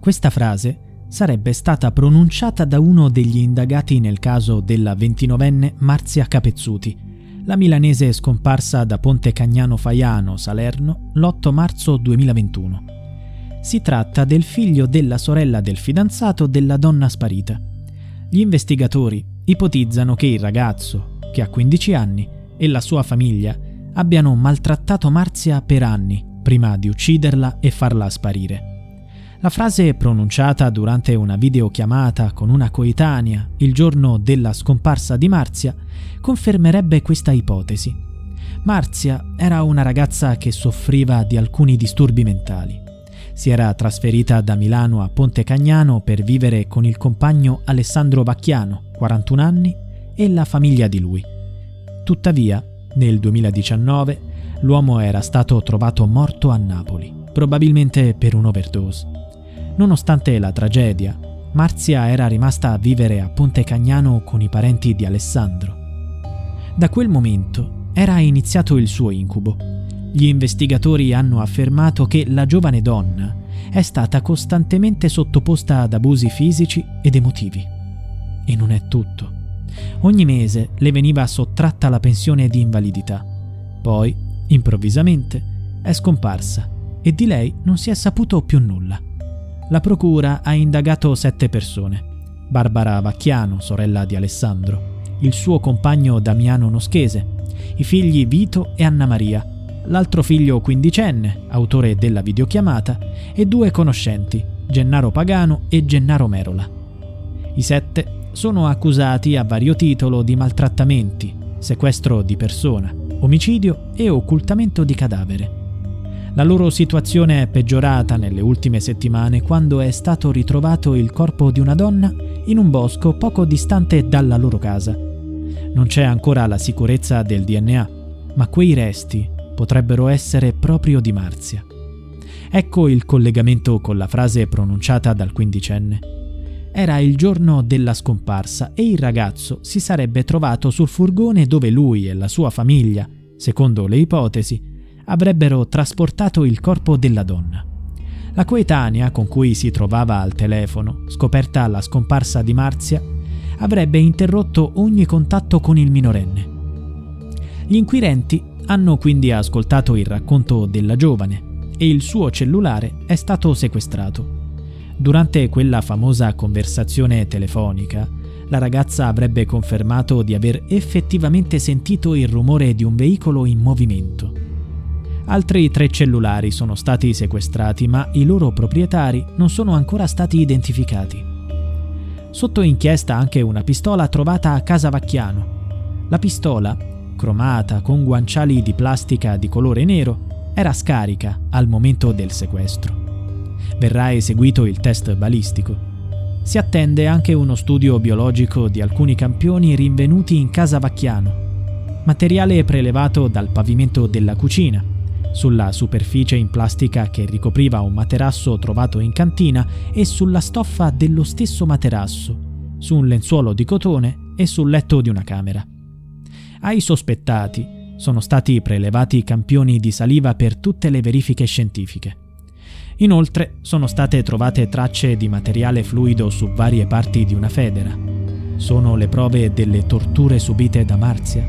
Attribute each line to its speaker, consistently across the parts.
Speaker 1: Questa frase sarebbe stata pronunciata da uno degli indagati nel caso della 29enne Marzia Capezzuti, la milanese scomparsa da Ponte Cagnano Faiano, Salerno, l'8 marzo 2021. Si tratta del figlio della sorella del fidanzato della donna sparita. Gli investigatori ipotizzano che il ragazzo, che ha 15 anni, e la sua famiglia abbiano maltrattato Marzia per anni prima di ucciderla e farla sparire. La frase pronunciata durante una videochiamata con una coetanea il giorno della scomparsa di Marzia confermerebbe questa ipotesi. Marzia era una ragazza che soffriva di alcuni disturbi mentali. Si era trasferita da Milano a Ponte Cagnano per vivere con il compagno Alessandro Bacchiano, 41 anni, e la famiglia di lui. Tuttavia, nel 2019, l'uomo era stato trovato morto a Napoli, probabilmente per un'overdose. Nonostante la tragedia, Marzia era rimasta a vivere a Ponte Cagnano con i parenti di Alessandro. Da quel momento era iniziato il suo incubo. Gli investigatori hanno affermato che la giovane donna è stata costantemente sottoposta ad abusi fisici ed emotivi. E non è tutto. Ogni mese le veniva sottratta la pensione di invalidità. Poi, improvvisamente, è scomparsa e di lei non si è saputo più nulla la procura ha indagato sette persone. Barbara Vacchiano, sorella di Alessandro, il suo compagno Damiano Noschese, i figli Vito e Anna Maria, l'altro figlio quindicenne, autore della videochiamata, e due conoscenti, Gennaro Pagano e Gennaro Merola. I sette sono accusati a vario titolo di maltrattamenti, sequestro di persona, omicidio e occultamento di cadavere. La loro situazione è peggiorata nelle ultime settimane quando è stato ritrovato il corpo di una donna in un bosco poco distante dalla loro casa. Non c'è ancora la sicurezza del DNA, ma quei resti potrebbero essere proprio di Marzia. Ecco il collegamento con la frase pronunciata dal quindicenne. Era il giorno della scomparsa e il ragazzo si sarebbe trovato sul furgone dove lui e la sua famiglia, secondo le ipotesi, avrebbero trasportato il corpo della donna. La coetanea con cui si trovava al telefono, scoperta la scomparsa di Marzia, avrebbe interrotto ogni contatto con il minorenne. Gli inquirenti hanno quindi ascoltato il racconto della giovane e il suo cellulare è stato sequestrato. Durante quella famosa conversazione telefonica, la ragazza avrebbe confermato di aver effettivamente sentito il rumore di un veicolo in movimento. Altri tre cellulari sono stati sequestrati, ma i loro proprietari non sono ancora stati identificati. Sotto inchiesta anche una pistola trovata a casa Vacchiano. La pistola, cromata con guanciali di plastica di colore nero, era scarica al momento del sequestro. Verrà eseguito il test balistico. Si attende anche uno studio biologico di alcuni campioni rinvenuti in casa Vacchiano, materiale prelevato dal pavimento della cucina, sulla superficie in plastica che ricopriva un materasso trovato in cantina e sulla stoffa dello stesso materasso, su un lenzuolo di cotone e sul letto di una camera. Ai sospettati sono stati prelevati campioni di saliva per tutte le verifiche scientifiche. Inoltre sono state trovate tracce di materiale fluido su varie parti di una federa. Sono le prove delle torture subite da Marzia?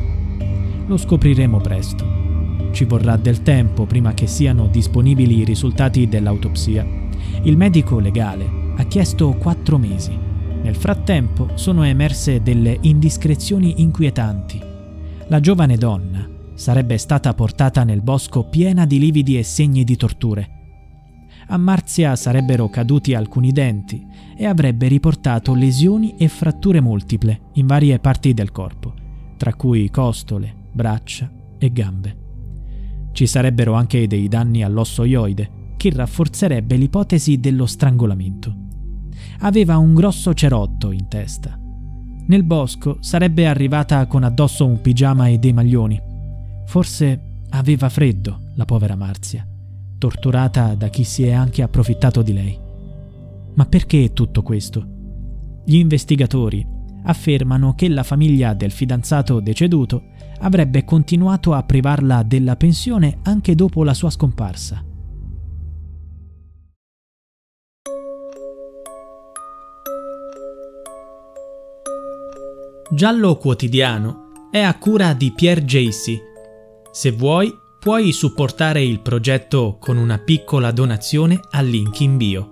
Speaker 1: Lo scopriremo presto. Ci vorrà del tempo prima che siano disponibili i risultati dell'autopsia. Il medico legale ha chiesto quattro mesi. Nel frattempo sono emerse delle indiscrezioni inquietanti. La giovane donna sarebbe stata portata nel bosco piena di lividi e segni di torture. A Marzia sarebbero caduti alcuni denti e avrebbe riportato lesioni e fratture multiple in varie parti del corpo, tra cui costole, braccia e gambe. Ci sarebbero anche dei danni all'osso ioide, che rafforzerebbe l'ipotesi dello strangolamento. Aveva un grosso cerotto in testa. Nel bosco sarebbe arrivata con addosso un pigiama e dei maglioni. Forse aveva freddo, la povera Marzia, torturata da chi si è anche approfittato di lei. Ma perché tutto questo? Gli investigatori affermano che la famiglia del fidanzato deceduto avrebbe continuato a privarla della pensione anche dopo la sua scomparsa. Giallo Quotidiano è a cura di Pierre Jacy. Se vuoi, puoi supportare il progetto con una piccola donazione al link in bio.